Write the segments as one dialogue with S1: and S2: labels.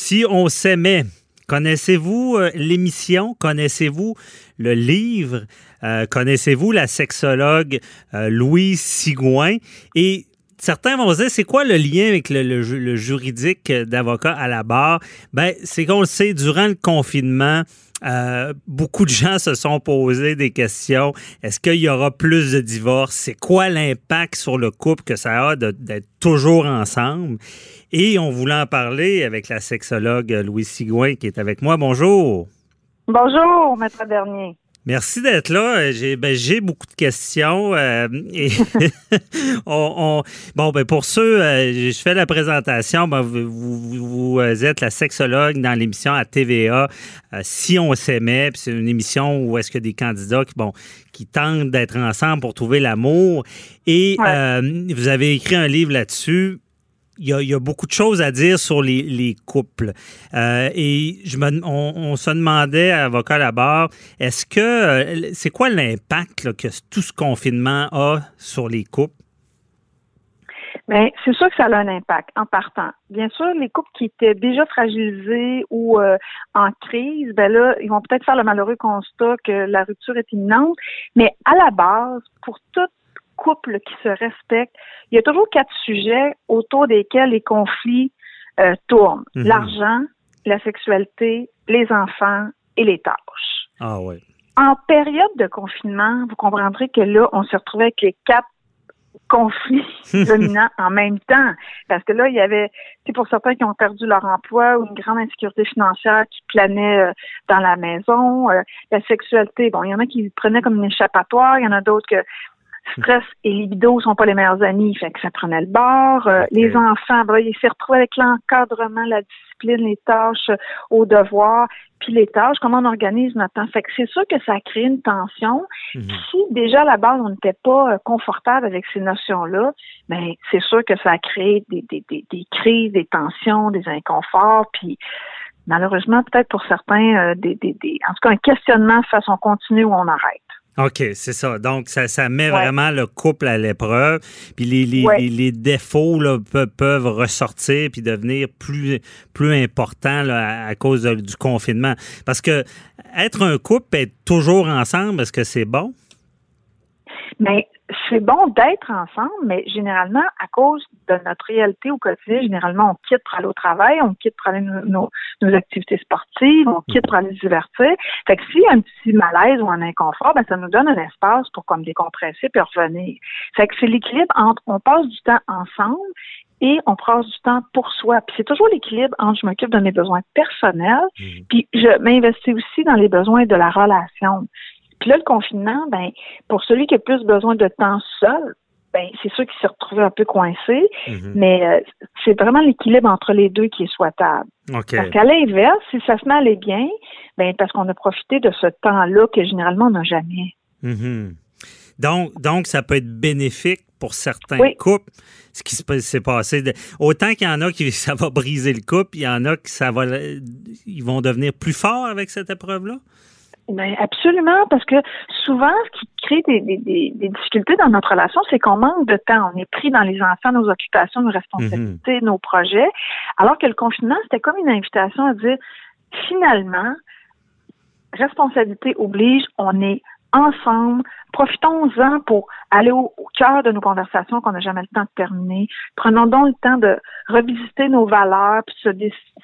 S1: Si on s'aimait, connaissez-vous euh, l'émission? Connaissez-vous le livre? Euh, connaissez-vous la sexologue euh, Louise Sigouin? Et certains vont se dire, c'est quoi le lien avec le, juridique d'avocat à la barre? Ben, c'est qu'on le sait, durant le confinement, euh, beaucoup de gens se sont posés des questions. Est-ce qu'il y aura plus de divorces? C'est quoi l'impact sur le couple que ça a d'être toujours ensemble? Et on voulait en parler avec la sexologue Louise Sigouin qui est avec moi. Bonjour.
S2: Bonjour, maître Bernier.
S1: Merci d'être là. J'ai ben, beaucoup de questions. Euh, et on, bon, ben, pour ceux, euh, je fais la présentation. Ben, vous, vous, êtes la sexologue dans l'émission à TVA. Euh, si on s'aimait, c'est une émission où est-ce que des candidats qui, bon, qui tentent d'être ensemble pour trouver l'amour. Et vous avez écrit un livre là-dessus il y, a, beaucoup de choses à dire sur les, couples. Euh, et je me, on, se demandait, avocat à la barre, est-ce que euh, c'est quoi l'impact que tout ce confinement a sur les couples?
S2: Bien, c'est sûr que ça a un impact en partant. Bien sûr, les couples qui étaient déjà fragilisés ou euh, en crise, ben là, ils vont peut-être faire le malheureux constat que la rupture est imminente. Mais à la base, pour toute couple qui se respecte, il y a toujours quatre sujets autour desquels les conflits euh, tournent. Mhm. L'argent, la sexualité, les enfants et les tâches.
S1: Ah oui.
S2: En période de confinement, vous comprendrez que là, on se retrouvait avec les quatre conflits dominants en même temps. Parce que là, il y avait, c'est pour certains qui ont perdu leur emploi ou une grande insécurité financière qui planait euh, dans la maison. Euh, la sexualité, bon, il y en a qui prenaient comme une échappatoire, il y en a d'autres que stress et libido sont pas les meilleurs amis, fait que ça prenait le bord. Euh, les enfants, ben, ils s'est retrouvé avec l'encadrement, la discipline, les tâches euh, au devoir, puis les tâches, comment on organise notre temps. Fait que c'est sûr que ça crée une tension. Mhm. Si déjà à la base on n'était pas euh, confortable avec ces notions-là, ben c'est sûr que ça a créé des, des, des, des crises, des tensions, des inconforts, puis malheureusement peut-être pour certains des, des, des, en tout cas un questionnement de façon continue où on arrête.
S1: OK, c'est ça. Donc, ça, ça met vraiment le couple à l'épreuve. Puis les, les, les, défauts là, peuvent, ressortir puis devenir plus, plus importants là, à, cause du confinement. Parce que être un couple, être toujours ensemble, est-ce que c'est bon?
S2: Mais c'est bon d'être ensemble, mais généralement, à cause de notre réalité au quotidien, généralement, on quitte pour aller au travail, on quitte pour aller nos, nos, activités sportives, on quitte pour aller se divertir. Fait que s'il y a un petit malaise ou un inconfort, ben, ça nous donne un espace pour comme décompresser puis revenir. Fait que c'est l'équilibre entre on passe du temps ensemble et on passe du temps pour soi. Puis c'est toujours l'équilibre entre je m'occupe de mes besoins personnels, mmh. puis je m'investis aussi dans les besoins de la relation. Puis là, le confinement, ben, pour celui qui a plus besoin de temps seul, ben, c'est sûr qu'il s'est retrouvé un peu coincé, mhm. mais euh, c'est vraiment l'équilibre entre les deux qui est souhaitable. Parce qu'à l'inverse, si ça se met à aller bien, ben, parce qu'on a profité de ce temps-là que généralement on n'a jamais.
S1: Mhm. Donc, donc, ça peut être bénéfique pour certains couples, ce qui s'est passé. autant qu'il y en a qui ça va briser le couple, il y en a qui ça va, ils vont devenir plus forts avec cette épreuve-là?
S2: Ben absolument, parce que souvent, ce qui crée des, des, des difficultés dans notre relation, c'est qu'on manque de temps. On est pris dans les enfants, nos occupations, nos responsabilités, mhm. nos projets. Alors que le confinement, c'était comme une invitation à dire, finalement, responsabilité oblige, on est ensemble. Profitons-en pour aller au, cœur de nos conversations qu'on n'a jamais le temps de terminer. Prenons donc le temps de revisiter nos valeurs, puis se,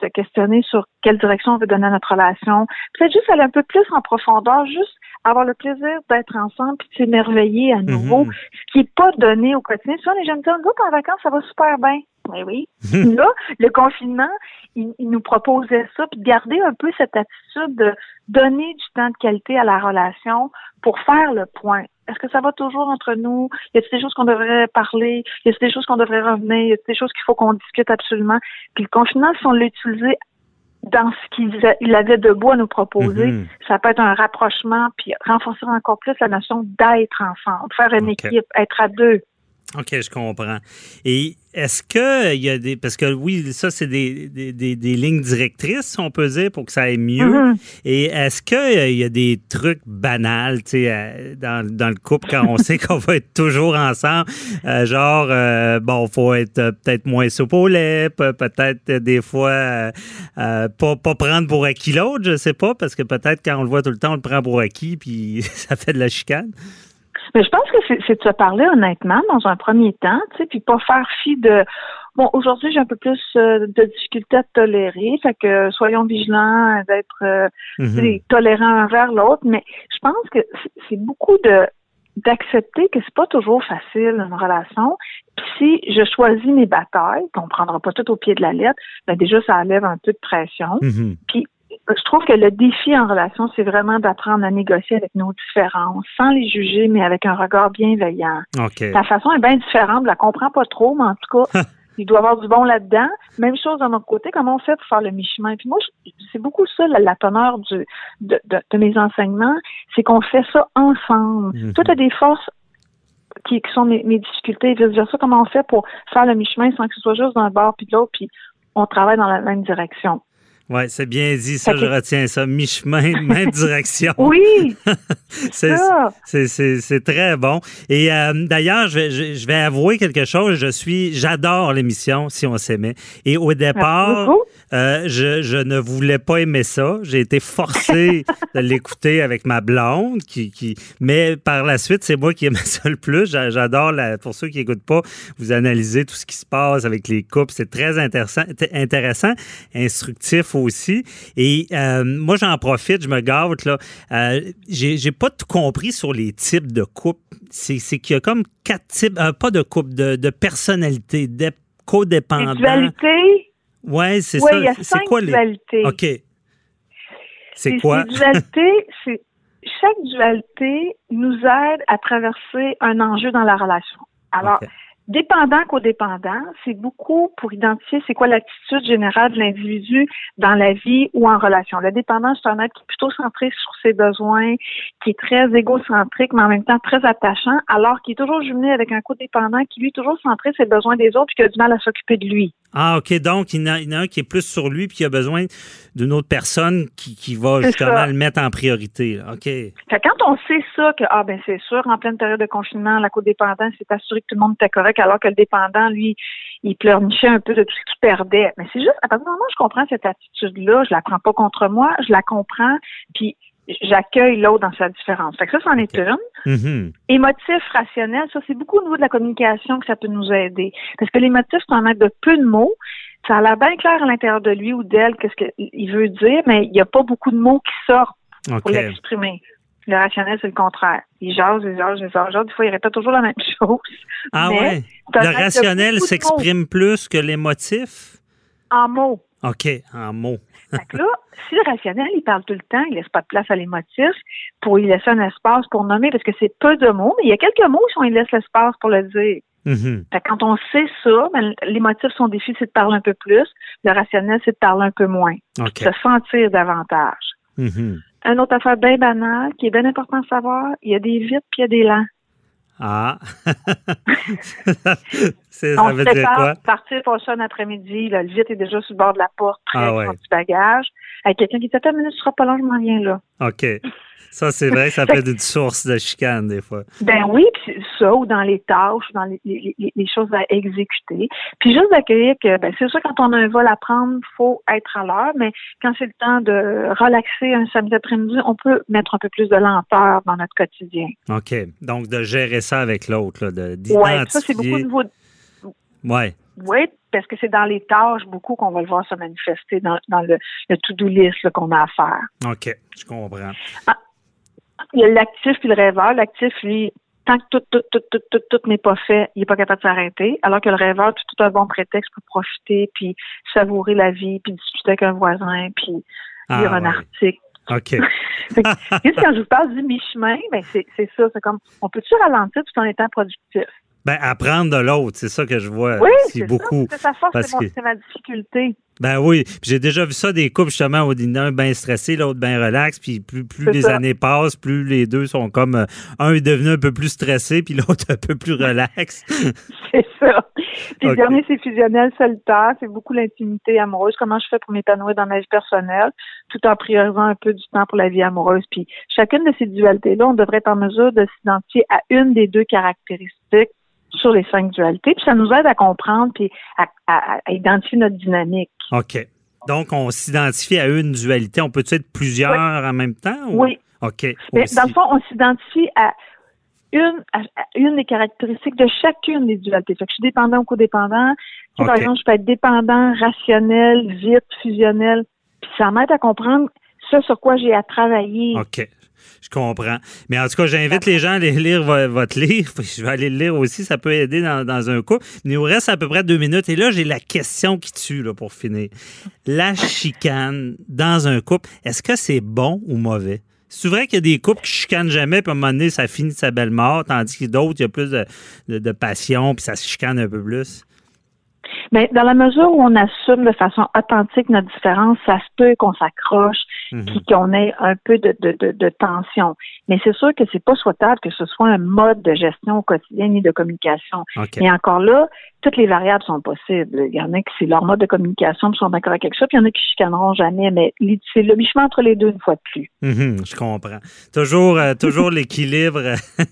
S2: se questionner sur quelle direction on veut donner à notre relation. Peut-être juste aller un peu plus en profondeur, juste avoir le plaisir d'être ensemble puis de s'émerveiller à nouveau, mm-hmm. ce qui n'est pas donné au quotidien. Souvent, les jeunes disent, en vacances, ça va super bien. Oui, oui. Là, le confinement, il, nous proposait ça, puis garder un peu cette attitude de donner du temps de qualité à la relation pour faire le point. Est-ce que ça va toujours entre nous? Y a-t-il des choses qu'on devrait parler? Y a-t-il des choses qu'on devrait revenir? Y a-t-il des choses qu'il faut qu'on discute absolument? Puis le confinement, si on l'utilisait dans ce qu'il avait de beau à nous proposer, mm-hmm. ça peut être un rapprochement, puis renforcer encore plus la notion d'être ensemble, faire une équipe, être à deux.
S1: OK, je comprends. Et est-ce qu'il y a des. Parce que oui, ça, c'est des, des, des, lignes directrices, on peut dire, pour que ça aille mieux. Mm-hmm. Et est-ce qu'il y a des trucs banals, tu sais, euh, dans, dans, le couple quand on sait qu'on va être toujours ensemble? Euh, genre, euh, bon, faut être peut-être moins soupe au lait, peut-être des fois pas, pas prendre pour acquis l'autre, je sais pas, parce que peut-être quand on le voit tout le temps, on le prend pour acquis, puis ça fait de la chicane.
S2: Mais je pense que c'est de se parler honnêtement dans un premier temps, tu sais, puis pas faire fi de bon, aujourd'hui j'ai un peu plus euh, de difficulté à tolérer, fait que soyons vigilants d'être euh, mm-hmm. tolérants envers l'autre, mais je pense que c'est beaucoup de d'accepter que c'est pas toujours facile une relation. Puis si je choisis mes batailles, qu'on prendra pas tout au pied de la lettre, ben déjà ça enlève un peu de pression. Mm-hmm. Puis je trouve que le défi en relation, c'est vraiment d'apprendre à négocier avec nos différences, sans les juger, mais avec un regard bienveillant. La façon est bien différente, je la comprends pas trop, mais en tout cas, il doit y avoir du bon là-dedans. Même chose de notre côté, comment on fait pour faire le mi-chemin? Puis moi, c'est beaucoup ça, la, teneur du, de, mes enseignements, c'est qu'on fait ça ensemble. Mm Toi, tu as des forces qui, sont mes, difficultés, vice-versa, comment on fait pour faire le mi-chemin sans que ce soit juste d'un bord puis de l'autre, puis on travaille dans la même direction?
S1: Oui, c'est bien dit, ça, je retiens ça. Mi-chemin, même direction.
S2: oui!
S1: c'est très bon. Et euh, d'ailleurs, je, je, vais avouer quelque chose. Je suis, j'adore l'émission Si on s'aimait. Et au départ, euh, je, je, ne voulais pas aimer ça. J'ai été forcé de l'écouter avec ma blonde, qui, qui, mais par la suite, c'est moi qui aimais ça le plus. J'adore, pour ceux qui n'écoutent pas, vous analysez tout ce qui se passe avec les couples. C'est très intéressant, intéressant, instructif aussi. Et euh, moi, j'en profite, je me gâte. là. Euh, j'ai pas tout compris sur les types de couples. C'est qu'il y a comme quatre types, euh, pas de couples, de, de personnalités, de codépendants. Ouais, c'est ça. C'est quoi les OK. C'est quoi?
S2: dualité, c'est chaque dualité nous aide à traverser un enjeu dans la relation. Alors, Dépendant codépendant, c'est beaucoup pour identifier c'est quoi l'attitude générale de l'individu dans la vie ou en relation. Le dépendant, c'est un être qui est plutôt centré sur ses besoins, qui est très égocentrique, mais en même temps très attachant, alors qu'il est toujours jumelé avec un codépendant qui, lui, est toujours centré sur ses besoins des autres et qui a du mal à s'occuper de lui.
S1: Ah, OK. Donc, il y, en a, un qui est plus sur lui puis qui a besoin d'une autre personne qui, qui va justement le mettre en priorité. OK.
S2: quand on sait ça, que, ah, ben, c'est sûr, en pleine période de confinement, la codépendance s'est assuré que tout le monde était correct alors que le dépendant, lui, il pleurnichait un peu de tout ce qu'il perdait. Mais c'est juste, à partir du moment où je comprends cette attitude-là, je la prends pas contre moi, je la comprends, puis j'accueille l'autre dans sa différence. Fait que ça, c'en est une. Mm-hmm. Émotif, rationnel, ça, c'est beaucoup au niveau de la communication que ça peut nous aider. Parce que l'émotif, c'est un mettre de peu de mots. Ça a l'air bien clair à l'intérieur de lui ou d'elle qu'est-ce qu'il veut dire, mais il n'y a pas beaucoup de mots qui sortent pour l'exprimer. Le rationnel, c'est le contraire. Il jase, il jase, il jase. Des fois, il répète toujours la même chose.
S1: Ah ouais? Le rationnel s'exprime plus que l'émotif?
S2: En mots.
S1: OK, en mots.
S2: fait là, si le rationnel, il parle tout le temps, il laisse pas de place à l'émotif pour y laisser un espace pour nommer, parce que c'est peu de mots, mais il y a quelques mots où il laisse l'espace pour le dire. Mm-hmm. quand on sait ça, ben, l'émotif, son défi, c'est de parler un peu plus. Le rationnel, c'est de parler un peu moins. De se sentir davantage. Mm-hmm. Un autre affaire bien banale, qui est bien important de savoir, il y a des vite puis il y a des lents.
S1: Ah!
S2: ça veut dire quoi? Partir pour ça un après-midi, le vite est déjà sur le bord de la porte, prêt ah, avec du bagage. Avec quelqu'un qui dit Attends minute, tu seras pas long, je m'en viens là.
S1: OK. Ça, c'est vrai ça peut être une source de chicane, des fois.
S2: Ben oui, puis ça, ou dans les tâches, dans les, les, choses à exécuter. Puis juste d'accueillir que, ben, c'est sûr, quand on a un vol à prendre, faut être à l'heure, mais quand c'est le temps de relaxer un samedi après-midi, on peut mettre un peu plus de lenteur dans notre quotidien.
S1: OK. Donc, de gérer ça avec l'autre, de
S2: Oui, ça, c'est beaucoup de nouveau.
S1: Oui.
S2: Oui, parce que c'est dans les tâches beaucoup qu'on va le voir se manifester dans, le, to-do list qu'on a à faire.
S1: OK, je comprends.
S2: Ah, il y a l'actif puis le rêveur. L'actif, lui, tant que tout, tout, tout, tout, tout, tout n'est pas fait, il n'est pas capable de s'arrêter. Alors que le rêveur, tout, tout un bon prétexte pour profiter, puis savourer la vie, puis discuter avec un voisin, puis ah, lire un article.
S1: OK.
S2: quand je vous parle du mi-chemin, ben c'est ça. C'est comme, on peut-tu ralentir tout en étant productif?
S1: Ben, apprendre de l'autre, c'est ça que je vois
S2: oui,
S1: c'est beaucoup.
S2: C'est sa force, c'est ma difficulté.
S1: Ben oui, j'ai déjà vu ça des couples justement où un bien stressé, l'autre bien relax, puis plus, plus les années passent, plus les deux sont comme euh, un est devenu un peu plus stressé, puis l'autre un peu plus relax.
S2: c'est ça. Puis le dernier, c'est fusionnel solitaire, c'est beaucoup l'intimité amoureuse. Comment je fais pour m'épanouir dans ma vie personnelle, tout en priorisant un peu du temps pour la vie amoureuse. Puis chacune de ces dualités-là, on devrait être en mesure de s'identifier à une des deux caractéristiques sur les cinq dualités. Puis ça nous aide à comprendre puis à, identifier notre dynamique.
S1: OK. Donc, on s'identifie à une dualité. On peut être plusieurs en même temps?
S2: Oui.
S1: OK.
S2: Mais dans le fond, on s'identifie à une, une des caractéristiques de chacune des dualités. Fait que je suis dépendant ou codépendant. Par exemple, je peux être dépendant, rationnel, vite, fusionnel. Puis ça m'aide à comprendre ce sur quoi j'ai à travailler.
S1: OK. Je comprends. Mais en tout cas, j'invite les gens à aller lire votre livre. Je vais aller le lire aussi. Ça peut aider dans, un coup. Il nous reste à peu près deux minutes. Et là, j'ai la question qui tue là, pour finir. La chicane dans un couple, est-ce que c'est bon ou mauvais? C'est vrai qu'il y a des couples qui chicanent jamais, puis à un moment donné, ça finit de sa belle mort, tandis que d'autres, il y a plus de, de passion, puis ça se chicane un peu plus.
S2: Mais dans la mesure où on assume de façon authentique notre différence, ça se peut qu'on s'accroche, mhm. qu'on ait un peu de, de, de, tension. Mais c'est sûr que c'est pas souhaitable que ce soit un mode de gestion au quotidien ni de communication. Et encore là, toutes les variables sont possibles. Il y en a qui c'est leur mode de communication, qui sont d'accord avec ça, puis il y en a qui chicaneront jamais, mais c'est le mi-chemin entre les deux une fois de plus.
S1: Mhm, je comprends. Toujours, euh, toujours l'équilibre.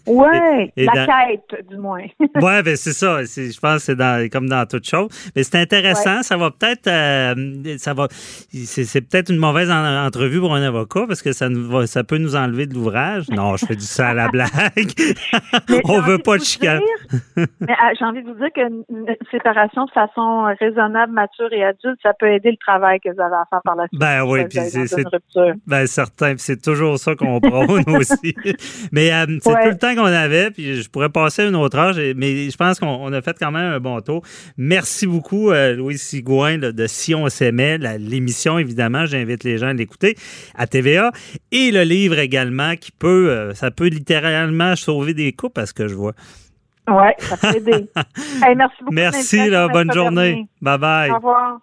S2: oui, la quête, du moins.
S1: oui, ben c'est ça. Je pense que c'est comme dans toute chose. Mais c'est intéressant. Ça va peut-être, euh, ça va, c'est peut-être une mauvaise entrevue pour un avocat parce que ça, nous ça peut nous enlever de l'ouvrage. Non, je fais du ça à la blague. On veut pas de chicane.
S2: mais ah, j'ai envie de vous dire que une séparation de façon raisonnable, mature et adulte, ça peut aider le travail que vous avez à faire par la suite.
S1: Ben oui, puis c'est ben certain, c'est toujours ça qu'on prône aussi. Mais euh, c'est tout le temps qu'on avait, puis je pourrais passer un autre âge, mais je pense qu'on a fait quand même un bon tour. Merci beaucoup, euh, Louis Sigouin de Si on s'aimait, l'émission évidemment, j'invite les gens à l'écouter à TVA et le livre également qui peut, euh, ça peut littéralement sauver des coups parce que je vois.
S2: Oui, ça peut aider. merci beaucoup.
S1: Merci, là, bonne journée. Bye bye.
S2: Au revoir.